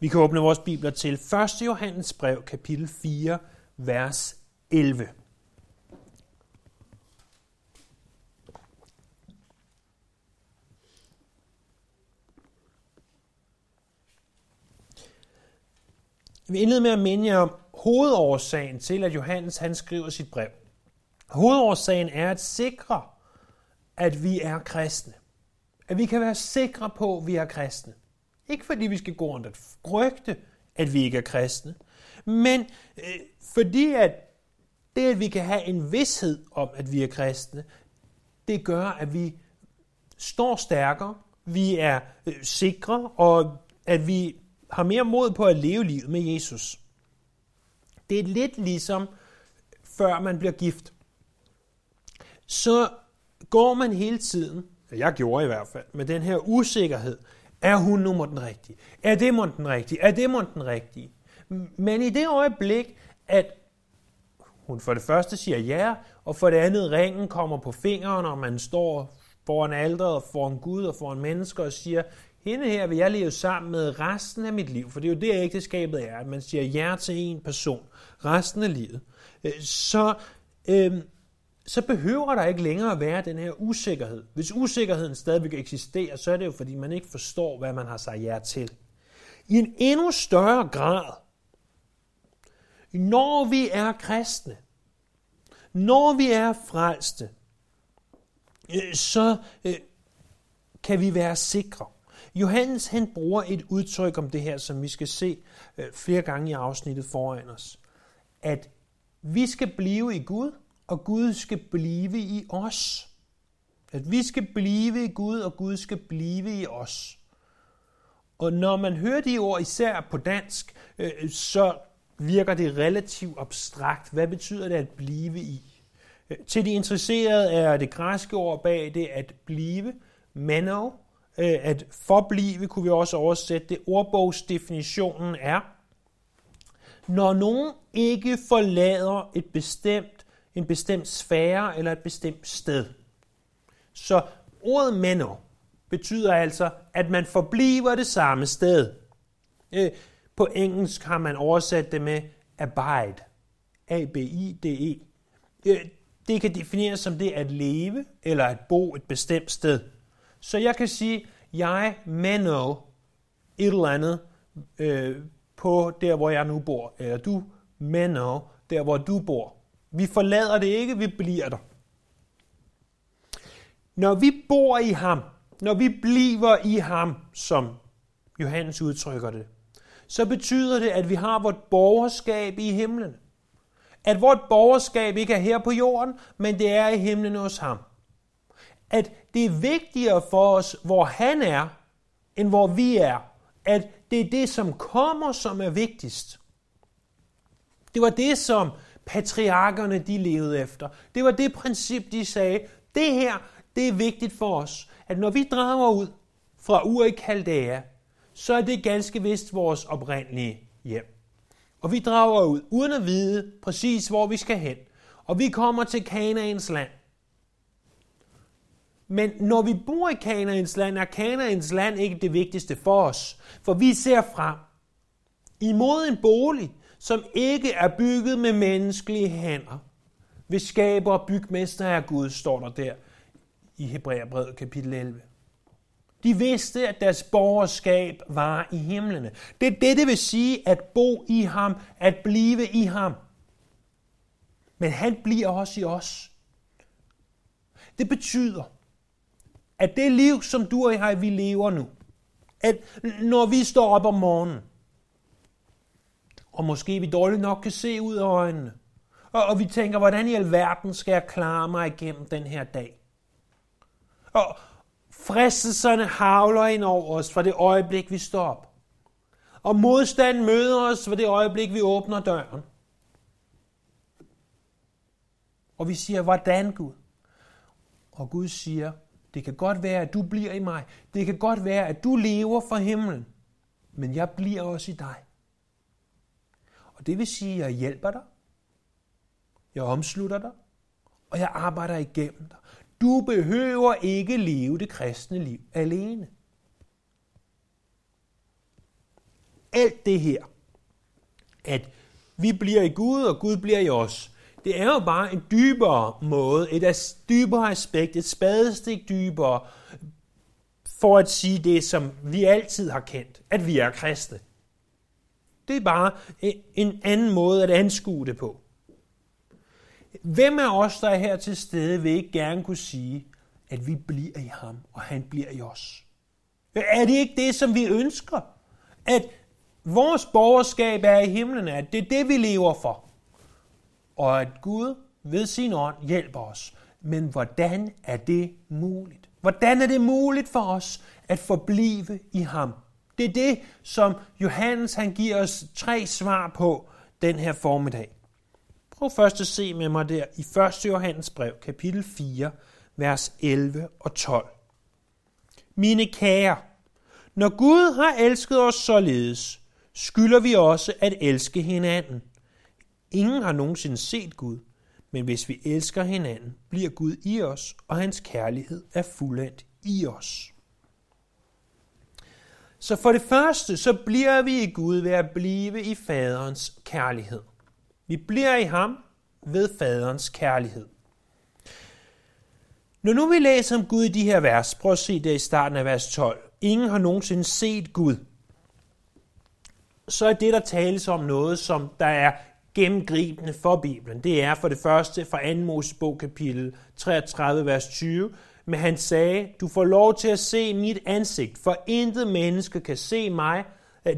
Vi kan åbne vores bibler til 1. Johannes brev, kapitel 4, vers 11. Vi indleder med at minde jer om hovedårsagen til, at Johannes han skriver sit brev. Hovedårsagen er at sikre, at vi er kristne. At vi kan være sikre på, at vi er kristne. Ikke fordi vi skal gå rundt og frygte, at vi ikke er kristne, men øh, fordi at det, at vi kan have en vidshed om, at vi er kristne, det gør, at vi står stærkere, vi er øh, sikre, og at vi har mere mod på at leve livet med Jesus. Det er lidt ligesom før man bliver gift. Så går man hele tiden, jeg gjorde i hvert fald, med den her usikkerhed. Er hun nu den rigtige? Er det mon den rigtige? Er det mon den rigtige? Men i det øjeblik, at hun for det første siger ja, og for det andet ringen kommer på fingeren, og man står foran alderet, foran Gud og foran mennesker og siger, hende her vil jeg leve sammen med resten af mit liv, for det er jo det, ægteskabet er, at man siger ja til en person resten af livet, øh, så, øh, så behøver der ikke længere at være den her usikkerhed. Hvis usikkerheden stadigvæk eksisterer, så er det jo, fordi man ikke forstår, hvad man har sagt ja til. I en endnu større grad, når vi er kristne, når vi er frelste, øh, så øh, kan vi være sikre. Johannes han bruger et udtryk om det her, som vi skal se øh, flere gange i afsnittet foran os. At vi skal blive i Gud, og Gud skal blive i os. At vi skal blive i Gud, og Gud skal blive i os. Og når man hører de ord, især på dansk, øh, så virker det relativt abstrakt. Hvad betyder det at blive i? Øh, til de interesserede er det græske ord bag det at blive, meno, øh, at forblive kunne vi også oversætte det. Ordbogsdefinitionen er, når nogen ikke forlader et bestemt, en bestemt sfære eller et bestemt sted. Så ordet menno betyder altså, at man forbliver det samme sted. Øh, på engelsk har man oversat det med abide. A-B-I-D-E. Øh, det kan defineres som det at leve eller at bo et bestemt sted. Så jeg kan sige, jeg menno et eller andet øh, på der, hvor jeg nu bor. Eller du menno der, hvor du bor. Vi forlader det ikke, vi bliver der. Når vi bor i ham, når vi bliver i ham, som Johannes udtrykker det, så betyder det, at vi har vort borgerskab i himlen. At vort borgerskab ikke er her på jorden, men det er i himlen hos ham. At det er vigtigere for os, hvor han er, end hvor vi er. At det er det, som kommer, som er vigtigst. Det var det, som patriarkerne de levede efter. Det var det princip, de sagde, det her, det er vigtigt for os, at når vi drager ud fra Ur i Kaldæa, så er det ganske vist vores oprindelige hjem. Og vi drager ud, uden at vide præcis, hvor vi skal hen. Og vi kommer til Kanaans land. Men når vi bor i Kanaans land, er Kanaans land ikke det vigtigste for os. For vi ser frem imod en bolig, som ikke er bygget med menneskelige hænder. Hvis skaber og bygmester er Gud, står der der i Hebræerbrevet kapitel 11. De vidste, at deres borgerskab var i himlene. Det er det, det vil sige at bo i ham, at blive i ham. Men han bliver også i os. Det betyder, at det liv, som du og jeg, vi lever nu, at når vi står op om morgenen, og måske vi dårligt nok kan se ud af øjnene, og, og vi tænker, hvordan i alverden skal jeg klare mig igennem den her dag? Og, Fristelserne havler ind over os fra det øjeblik, vi står op. Og modstanden møder os fra det øjeblik, vi åbner døren. Og vi siger, hvordan Gud? Og Gud siger, det kan godt være, at du bliver i mig. Det kan godt være, at du lever for himlen. Men jeg bliver også i dig. Og det vil sige, at jeg hjælper dig. Jeg omslutter dig. Og jeg arbejder igennem dig. Du behøver ikke leve det kristne liv alene. alt det her, at vi bliver i Gud, og Gud bliver i os, det er jo bare en dybere måde, et dybere aspekt, et spadestik dybere, for at sige det, som vi altid har kendt, at vi er kristne. Det er bare en anden måde at anskue det på. Hvem af os, der er her til stede, vil ikke gerne kunne sige, at vi bliver i ham, og han bliver i os? Er det ikke det, som vi ønsker? At vores borgerskab er i himlen, at det er det, vi lever for. Og at Gud ved sin ånd hjælper os. Men hvordan er det muligt? Hvordan er det muligt for os at forblive i ham? Det er det, som Johannes han giver os tre svar på den her formiddag. Prøv først at se med mig der i 1. Johannes brev, kapitel 4, vers 11 og 12. Mine kære, når Gud har elsket os således, skylder vi også at elske hinanden. Ingen har nogensinde set Gud, men hvis vi elsker hinanden, bliver Gud i os, og hans kærlighed er fuldendt i os. Så for det første, så bliver vi i Gud ved at blive i faderens kærlighed. Vi bliver i ham ved faderens kærlighed. Når nu vi læser om Gud i de her vers, prøv at se det i starten af vers 12. Ingen har nogensinde set Gud. Så er det, der tales om noget, som der er gennemgribende for Bibelen. Det er for det første fra 2. Mosebog kapitel 33, vers 20, men han sagde, du får lov til at se mit ansigt, for intet menneske kan se mig.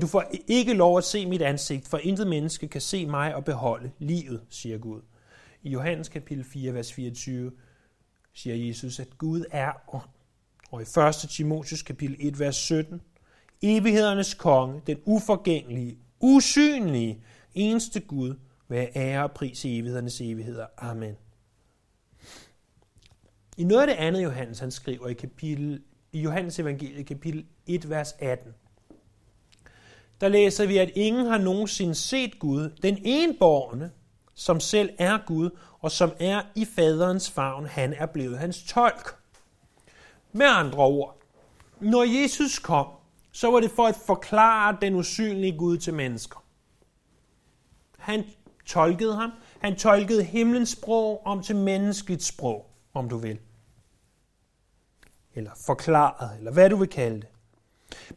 Du får ikke lov at se mit ansigt, for intet menneske kan se mig og beholde livet, siger Gud. I Johannes kapitel 4, vers 24, siger Jesus, at Gud er ånd. Og i 1. Timotheus kapitel 1, vers 17, evighedernes konge, den uforgængelige, usynlige, eneste Gud, være ære og pris i evighedernes evigheder. Amen. I noget af det andet, Johannes han skriver i, kapitel, i Johannes evangeliet, kapitel 1, vers 18, der læser vi, at ingen har nogensinde set Gud, den enborgne, som selv er Gud, og som er i faderens favn, han er blevet hans tolk. Med andre ord, når Jesus kom, så var det for at forklare den usynlige Gud til mennesker. Han tolkede ham. Han tolkede himlens sprog om til menneskeligt sprog, om du vil. Eller forklaret, eller hvad du vil kalde det.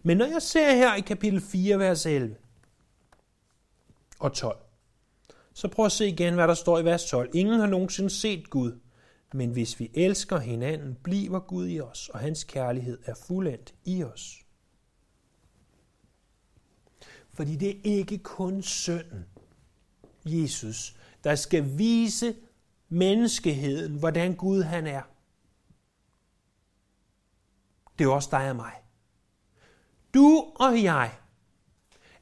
Men når jeg ser her i kapitel 4, vers 11 og 12, så prøv at se igen, hvad der står i vers 12. Ingen har nogensinde set Gud, men hvis vi elsker hinanden, bliver Gud i os, og hans kærlighed er fuldendt i os. Fordi det er ikke kun sønnen, Jesus, der skal vise menneskeheden, hvordan Gud han er. Det er også dig og mig. Du og jeg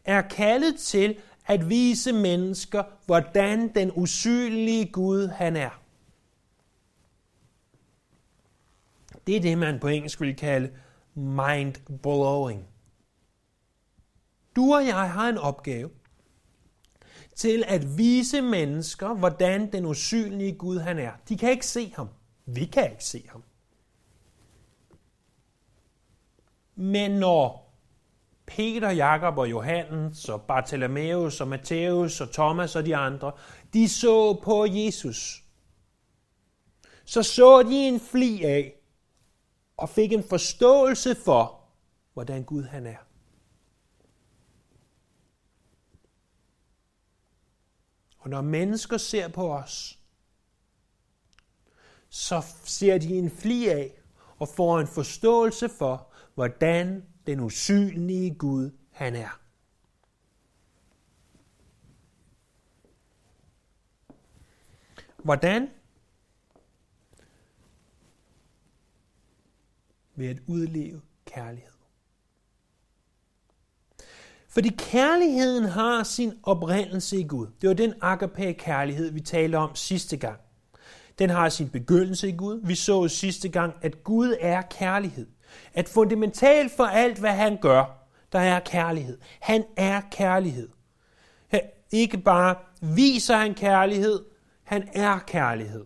er kaldet til at vise mennesker, hvordan den usynlige Gud han er. Det er det, man på engelsk vil kalde mind-blowing. Du og jeg har en opgave til at vise mennesker, hvordan den usynlige Gud han er. De kan ikke se ham. Vi kan ikke se ham. Men når Peter, Jakob og Johannes og Bartholomeus og Matthæus og Thomas og de andre, de så på Jesus, så så de en fli af og fik en forståelse for, hvordan Gud han er. Og når mennesker ser på os, så ser de en fli af og får en forståelse for, hvordan den usynlige Gud han er. Hvordan? Ved at udleve kærlighed. Fordi kærligheden har sin oprindelse i Gud. Det var den agape-kærlighed, vi talte om sidste gang. Den har sin begyndelse i Gud. Vi så sidste gang, at Gud er kærlighed. At fundamentalt for alt, hvad han gør, der er kærlighed. Han er kærlighed. Ikke bare viser han kærlighed, han er kærlighed.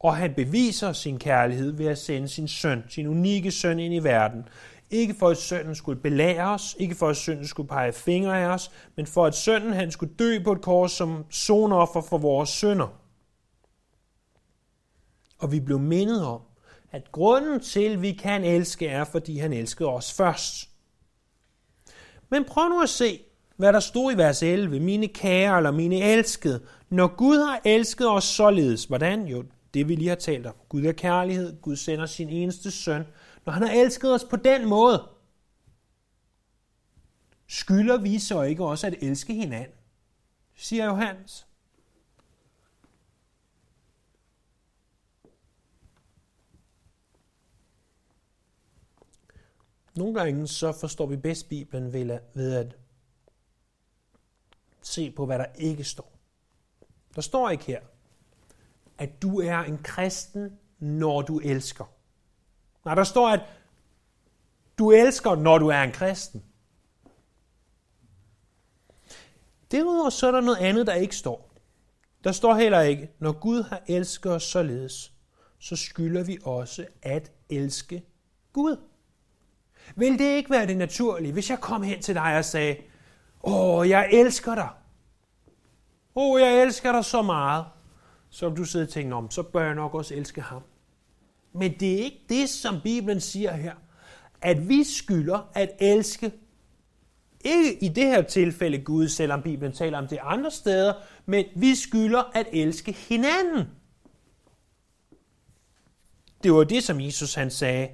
Og han beviser sin kærlighed ved at sende sin søn, sin unikke søn ind i verden, Ikke for at sønnen skulle belære os, ikke for at sønnen skulle pege fingre af os, men for at sønnen han skulle dø på et kors som sonoffer for vores sønder. Og vi blev mindet om, at grunden til, at vi kan elske, er, fordi han elskede os først. Men prøv nu at se, hvad der stod i vers 11. Mine kære eller mine elskede. Når Gud har elsket os således, hvordan? Jo, det vi lige har talt om. Gud er kærlighed. Gud sender sin eneste søn. Når han har elsket os på den måde, skylder vi så ikke også at elske hinanden, siger Johannes. Nogle gange så forstår vi bedst Bibelen ved at se på, hvad der ikke står. Der står ikke her, at du er en kristen, når du elsker. Nej, der står, at du elsker, når du er en kristen. Derudover så er der noget andet, der ikke står. Der står heller ikke, når Gud har elsket os således, så skylder vi også at elske Gud. Vil det ikke være det naturlige, hvis jeg kom hen til dig og sagde, Åh, jeg elsker dig. Åh, jeg elsker dig så meget. Så du sidder og tænker om, så bør jeg nok også elske ham. Men det er ikke det, som Bibelen siger her. At vi skylder at elske, ikke i det her tilfælde Gud, selvom Bibelen taler om det andre steder, men vi skylder at elske hinanden. Det var det, som Jesus han sagde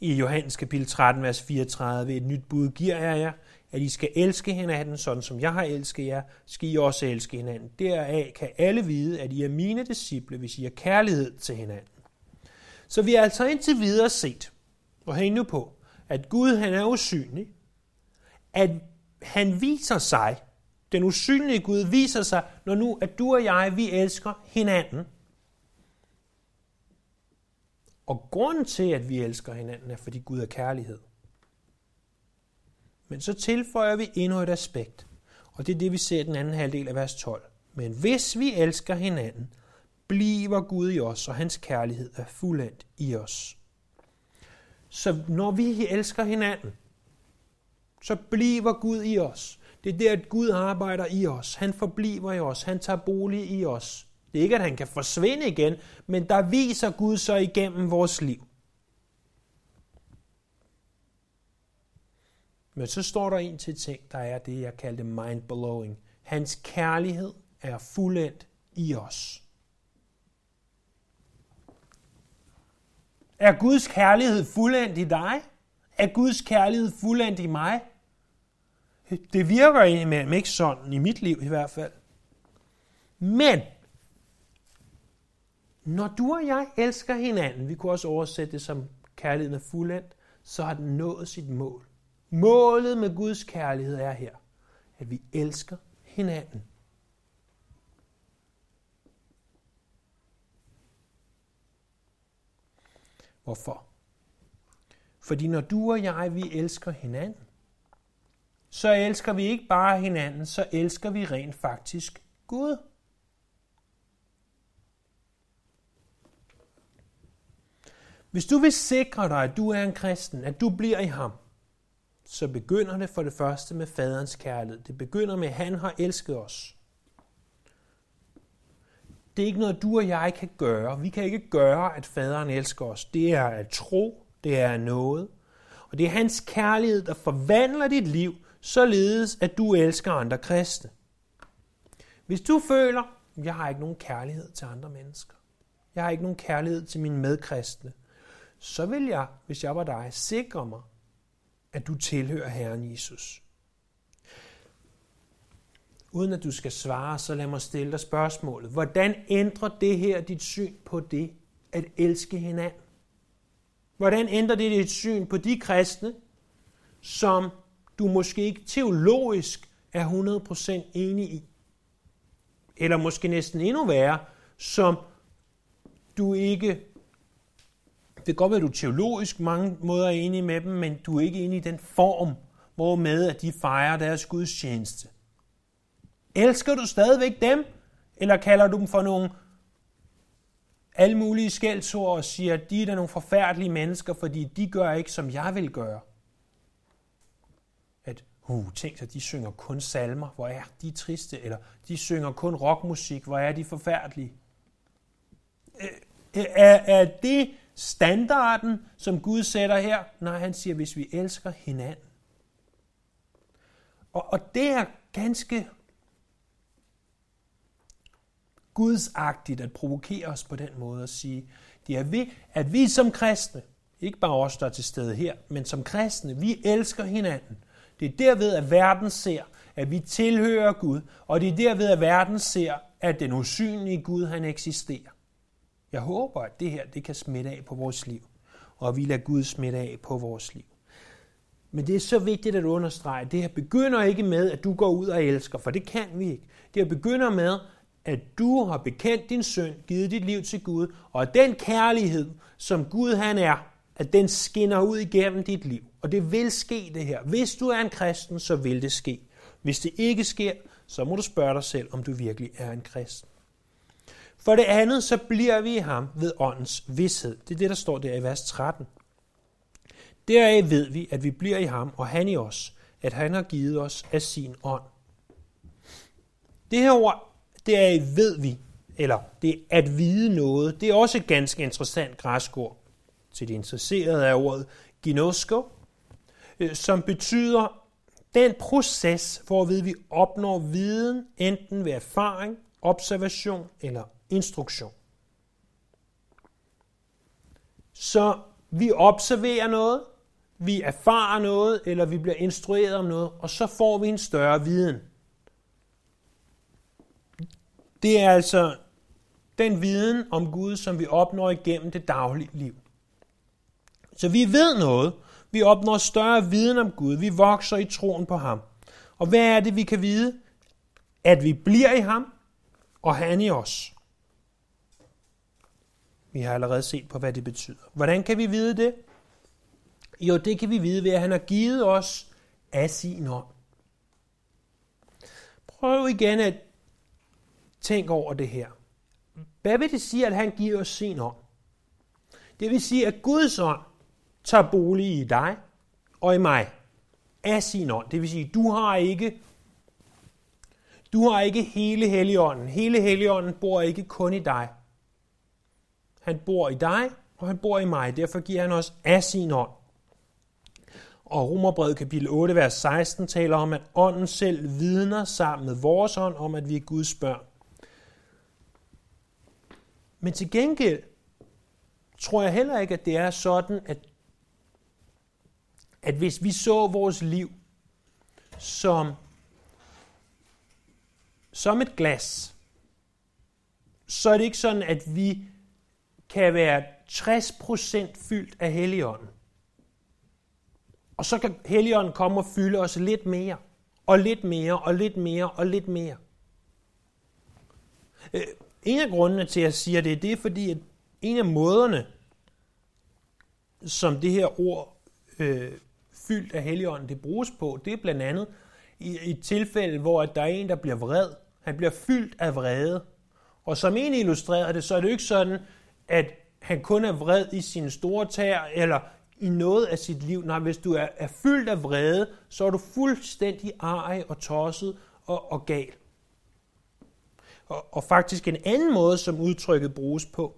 i Johannes kapitel 13, vers 34. Et nyt bud giver jeg jer, at I skal elske hinanden, sådan som jeg har elsket jer, skal I også elske hinanden. Deraf kan alle vide, at I er mine disciple, hvis I har kærlighed til hinanden. Så vi har altså indtil videre set, og hæng nu på, at Gud han er usynlig, at han viser sig, den usynlige Gud viser sig, når nu at du og jeg, vi elsker hinanden. Og grunden til, at vi elsker hinanden, er, fordi Gud er kærlighed. Men så tilføjer vi endnu et aspekt, og det er det, vi ser i den anden halvdel af vers 12. Men hvis vi elsker hinanden, bliver Gud i os, og hans kærlighed er fuldendt i os. Så når vi elsker hinanden, så bliver Gud i os. Det er der, at Gud arbejder i os. Han forbliver i os. Han tager bolig i os. Det er ikke, at han kan forsvinde igen, men der viser Gud så igennem vores liv. Men så står der en til ting, der er det, jeg kaldte mind-blowing. Hans kærlighed er fuldendt i os. Er Guds kærlighed fuldendt i dig? Er Guds kærlighed fuldendt i mig? Det virker indimellem ikke sådan, i mit liv i hvert fald. Men, når du og jeg elsker hinanden, vi kunne også oversætte det som kærligheden er fuldendt, så har den nået sit mål. Målet med Guds kærlighed er her, at vi elsker hinanden. Hvorfor? Fordi når du og jeg, vi elsker hinanden, så elsker vi ikke bare hinanden, så elsker vi rent faktisk Gud. Hvis du vil sikre dig, at du er en kristen, at du bliver i ham, så begynder det for det første med faderens kærlighed. Det begynder med, at han har elsket os. Det er ikke noget, du og jeg kan gøre. Vi kan ikke gøre, at faderen elsker os. Det er at tro, det er noget. Og det er hans kærlighed, der forvandler dit liv, således at du elsker andre kristne. Hvis du føler, at jeg har ikke nogen kærlighed til andre mennesker, jeg har ikke nogen kærlighed til mine medkristne, så vil jeg, hvis jeg var dig, sikre mig, at du tilhører Herren Jesus. Uden at du skal svare, så lad mig stille dig spørgsmålet. Hvordan ændrer det her dit syn på det at elske hinanden? Hvordan ændrer det dit syn på de kristne, som du måske ikke teologisk er 100% enig i? Eller måske næsten endnu værre, som du ikke kan godt være, at du teologisk mange måder er enig med dem, men du er ikke enig i den form, hvormed at de fejrer deres gudstjeneste. Elsker du stadigvæk dem, eller kalder du dem for nogle alle mulige skældsord og siger, at de er da nogle forfærdelige mennesker, fordi de gør ikke, som jeg vil gøre. At, uh, tænk sig, de synger kun salmer, hvor er de triste, eller de synger kun rockmusik, hvor er de forfærdelige. Øh, øh, er, er det standarden, som Gud sætter her? Nej, han siger, hvis vi elsker hinanden. Og, og det er ganske gudsagtigt at provokere os på den måde at sige, det er vi, at vi som kristne, ikke bare os, der er til stede her, men som kristne, vi elsker hinanden. Det er derved, at verden ser, at vi tilhører Gud, og det er derved, at verden ser, at den usynlige Gud, han eksisterer. Jeg håber, at det her det kan smitte af på vores liv, og vi lader Gud smitte af på vores liv. Men det er så vigtigt at understrege, at det her begynder ikke med, at du går ud og elsker, for det kan vi ikke. Det her begynder med, at du har bekendt din synd, givet dit liv til Gud, og at den kærlighed, som Gud han er, at den skinner ud igennem dit liv. Og det vil ske det her. Hvis du er en kristen, så vil det ske. Hvis det ikke sker, så må du spørge dig selv, om du virkelig er en kristen. For det andet, så bliver vi i ham ved åndens vidshed. Det er det, der står der i vers 13. Deraf ved vi, at vi bliver i ham, og han i os, at han har givet os af sin ånd. Det her ord, det er i ved vi, eller det er at vide noget. Det er også et ganske interessant græsk ord. Til de interesserede er ordet ginosko, øh, som betyder den proces, hvorved vi opnår viden, enten ved erfaring, observation eller instruktion. Så vi observerer noget, vi erfarer noget, eller vi bliver instrueret om noget, og så får vi en større viden. Det er altså den viden om Gud, som vi opnår igennem det daglige liv. Så vi ved noget. Vi opnår større viden om Gud. Vi vokser i troen på ham. Og hvad er det, vi kan vide? At vi bliver i ham, og han i os. Vi har allerede set på, hvad det betyder. Hvordan kan vi vide det? Jo, det kan vi vide ved, at han har givet os af sin ånd. Prøv igen at tænke over det her. Hvad vil det sige, at han giver os sin ånd? Det vil sige, at Guds ånd tager bolig i dig og i mig af sin ånd. Det vil sige, du har ikke du har ikke hele Helligånden. Hele Helligånden bor ikke kun i dig. Han bor i dig, og han bor i mig. Derfor giver han os af sin ånd. Og Romerbrevet kapitel 8, vers 16 taler om, at ånden selv vidner sammen med vores ånd om, at vi er Guds børn. Men til gengæld tror jeg heller ikke, at det er sådan, at, at hvis vi så vores liv som, som et glas, så er det ikke sådan, at vi kan være 60% fyldt af Helligånden. Og så kan Helligånden komme og fylde os lidt mere, og lidt mere, og lidt mere, og lidt mere. Øh, en af grundene til, at jeg siger det, det er fordi, at en af måderne, som det her ord øh, fyldt af Helligånden, det bruges på, det er blandt andet i, i et tilfælde, hvor at der er en, der bliver vred. Han bliver fyldt af vrede. Og som en illustrerer det, så er det jo ikke sådan, at han kun er vred i sine store tær, eller i noget af sit liv. Nej, hvis du er, er fyldt af vrede, så er du fuldstændig arg og tosset og, og gal. Og, og faktisk en anden måde, som udtrykket bruges på,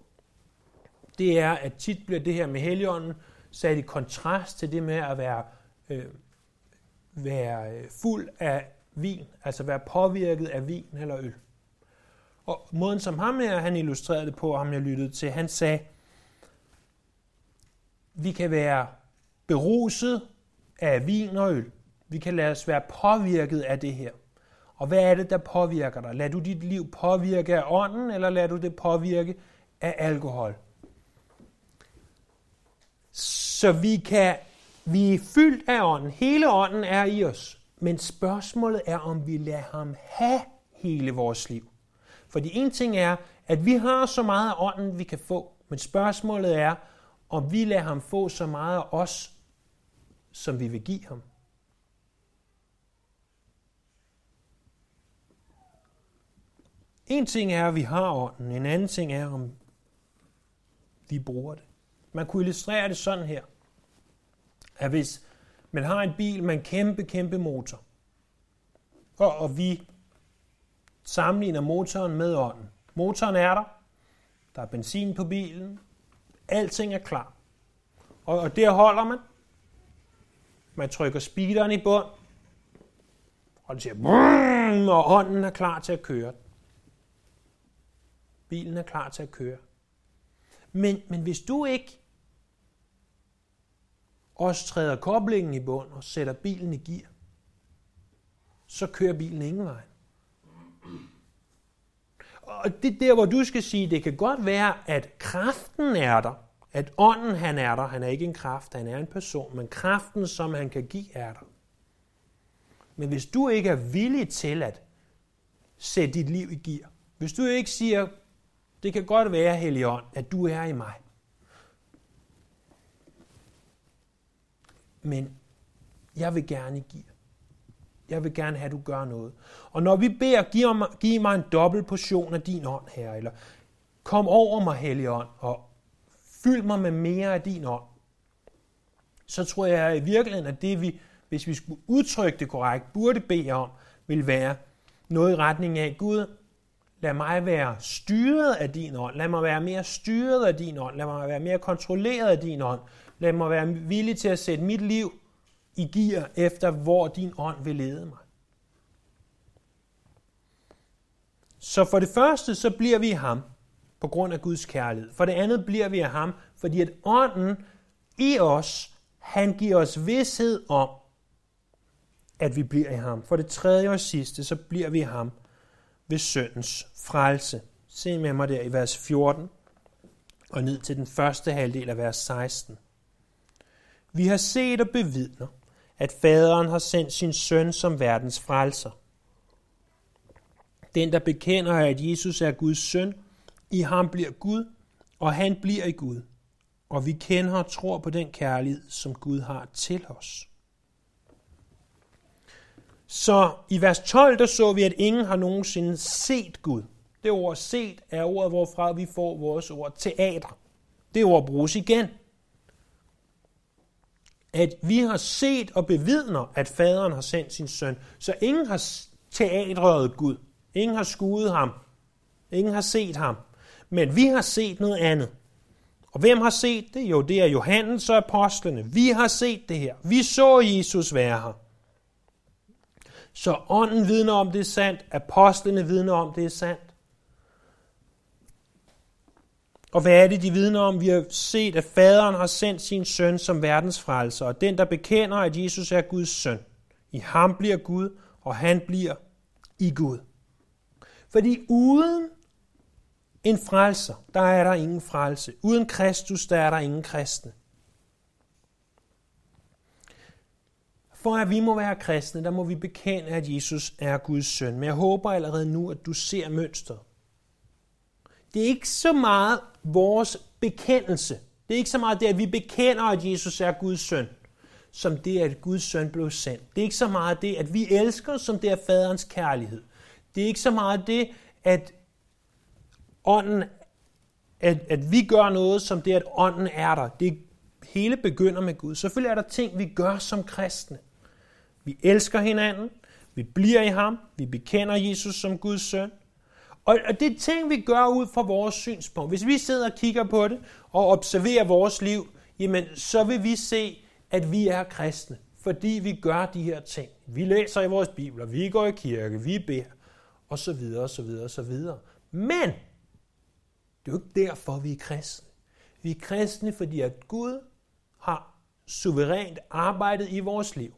det er, at tit bliver det her med heligånden sat i kontrast til det med at være, øh, være fuld af vin, altså være påvirket af vin eller øl. Og måden, som ham her, han illustrerede det på, ham jeg lyttede til, han sagde, vi kan være beruset af vin og øl. Vi kan lade os være påvirket af det her. Og hvad er det, der påvirker dig? Lad du dit liv påvirke af ånden, eller lad du det påvirke af alkohol? Så vi kan, vi er fyldt af ånden. Hele ånden er i os. Men spørgsmålet er, om vi lader ham have hele vores liv. Fordi en ting er, at vi har så meget af ånden, vi kan få. Men spørgsmålet er, om vi lader ham få så meget af os, som vi vil give ham. En ting er, at vi har ånden. En anden ting er, om vi bruger det. Man kunne illustrere det sådan her, at hvis man har en bil med en kæmpe, kæmpe motor, og, og vi sammenligner motoren med ånden. Motoren er der, der er benzin på bilen, alting er klar. Og, og der holder man. Man trykker speederen i bund, og det siger, Brum! og ånden er klar til at køre. Bilen er klar til at køre. Men, men hvis du ikke også træder koblingen i bund og sætter bilen i gear, så kører bilen ingen vej. Og det der, hvor du skal sige, det kan godt være, at kraften er der, at ånden han er der, han er ikke en kraft, han er en person, men kraften, som han kan give, er der. Men hvis du ikke er villig til at sætte dit liv i gear, hvis du ikke siger, det kan godt være, Helligånd, at du er i mig, men jeg vil gerne give. Jeg vil gerne have, at du gør noget. Og når vi beder, giv mig, giv mig en dobbelt portion af din ånd, her, eller kom over mig, Helligånd, og fyld mig med mere af din ånd, så tror jeg i virkeligheden, at det vi, hvis vi skulle udtrykke det korrekt, burde bede om, vil være noget i retning af, Gud, lad mig være styret af din ånd, lad mig være mere styret af din ånd, lad mig være mere kontrolleret af din ånd, lad mig være villig til at sætte mit liv i gear efter, hvor din ånd vil lede mig. Så for det første, så bliver vi i ham på grund af Guds kærlighed. For det andet bliver vi af ham, fordi at ånden i os, han giver os vidshed om, at vi bliver i ham. For det tredje og sidste, så bliver vi i ham ved søndens frelse. Se med mig der i vers 14 og ned til den første halvdel af vers 16. Vi har set og bevidner, at faderen har sendt sin søn som verdens frelser. Den, der bekender, at Jesus er Guds søn, i ham bliver Gud, og han bliver i Gud. Og vi kender og tror på den kærlighed, som Gud har til os. Så i vers 12, der så vi, at ingen har nogensinde set Gud. Det ord set er ordet, hvorfra vi får vores ord teater. Det ord bruges igen at vi har set og bevidner, at faderen har sendt sin søn. Så ingen har teatret Gud. Ingen har skudt ham. Ingen har set ham. Men vi har set noget andet. Og hvem har set det? Jo, det er Johannes og apostlene. Vi har set det her. Vi så Jesus være her. Så ånden vidner om, det er sandt. Apostlene vidner om, det er sandt. Og hvad er det, de vidner om? Vi har set, at faderen har sendt sin søn som verdens frelser, og den, der bekender, at Jesus er Guds søn. I ham bliver Gud, og han bliver i Gud. Fordi uden en frelser, der er der ingen frelse. Uden Kristus, der er der ingen kristne. For at vi må være kristne, der må vi bekende, at Jesus er Guds søn. Men jeg håber allerede nu, at du ser mønstret. Det er ikke så meget vores bekendelse. Det er ikke så meget det, at vi bekender, at Jesus er Guds søn, som det, at Guds søn blev sendt. Det er ikke så meget det, at vi elsker, som det er faderens kærlighed. Det er ikke så meget det, at ånden, at, at vi gør noget, som det, at ånden er der. Det hele begynder med Gud. Selvfølgelig er der ting, vi gør som kristne. Vi elsker hinanden, vi bliver i ham, vi bekender Jesus som Guds søn, og det er ting, vi gør ud fra vores synspunkt. Hvis vi sidder og kigger på det og observerer vores liv, jamen så vil vi se, at vi er kristne, fordi vi gør de her ting. Vi læser i vores bibler, vi går i kirke, vi beder, og så videre, og så videre, og så videre. Men det er jo ikke derfor, vi er kristne. Vi er kristne, fordi at Gud har suverænt arbejdet i vores liv.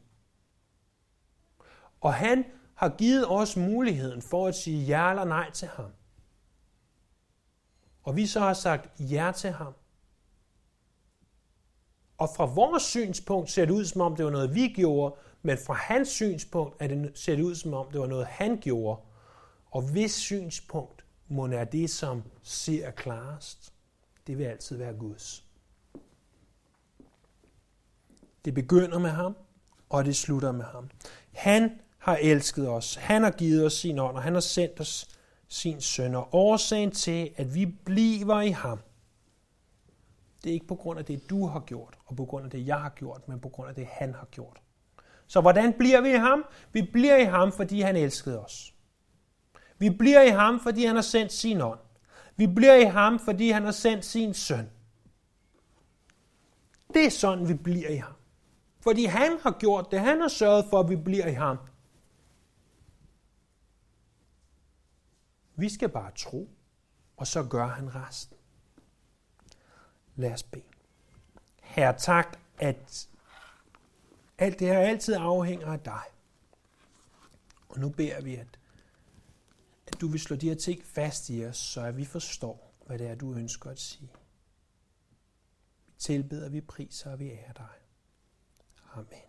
Og han har givet os muligheden for at sige ja eller nej til ham. Og vi så har sagt ja til ham. Og fra vores synspunkt ser det ud, som om det var noget, vi gjorde, men fra hans synspunkt er det, ser det ud, som om det var noget, han gjorde. Og hvis synspunkt må er det, som ser klarest, det vil altid være Guds. Det begynder med ham, og det slutter med ham. Han har elsket os. Han har givet os sin ånd, og han har sendt os sin søn. Og årsagen til, at vi bliver i ham, Det er ikke på grund af det, du har gjort, og på grund af det, jeg har gjort, men på grund af det, han har gjort. Så hvordan bliver vi i ham? Vi bliver i ham, fordi han elskede os. Vi bliver i ham, fordi han har sendt sin ånd. Vi bliver i ham, fordi han har sendt sin søn. Det er sådan, vi bliver i ham. Fordi han har gjort det. Han har sørget for, at vi bliver i ham. Vi skal bare tro, og så gør han resten. Lad os bede. Herre, tak, at alt det her altid afhænger af dig. Og nu beder vi, at, at du vil slå de her ting fast i os, så at vi forstår, hvad det er, du ønsker at sige. Vi tilbeder, vi priser, og vi ærer dig. Amen.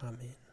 Amen.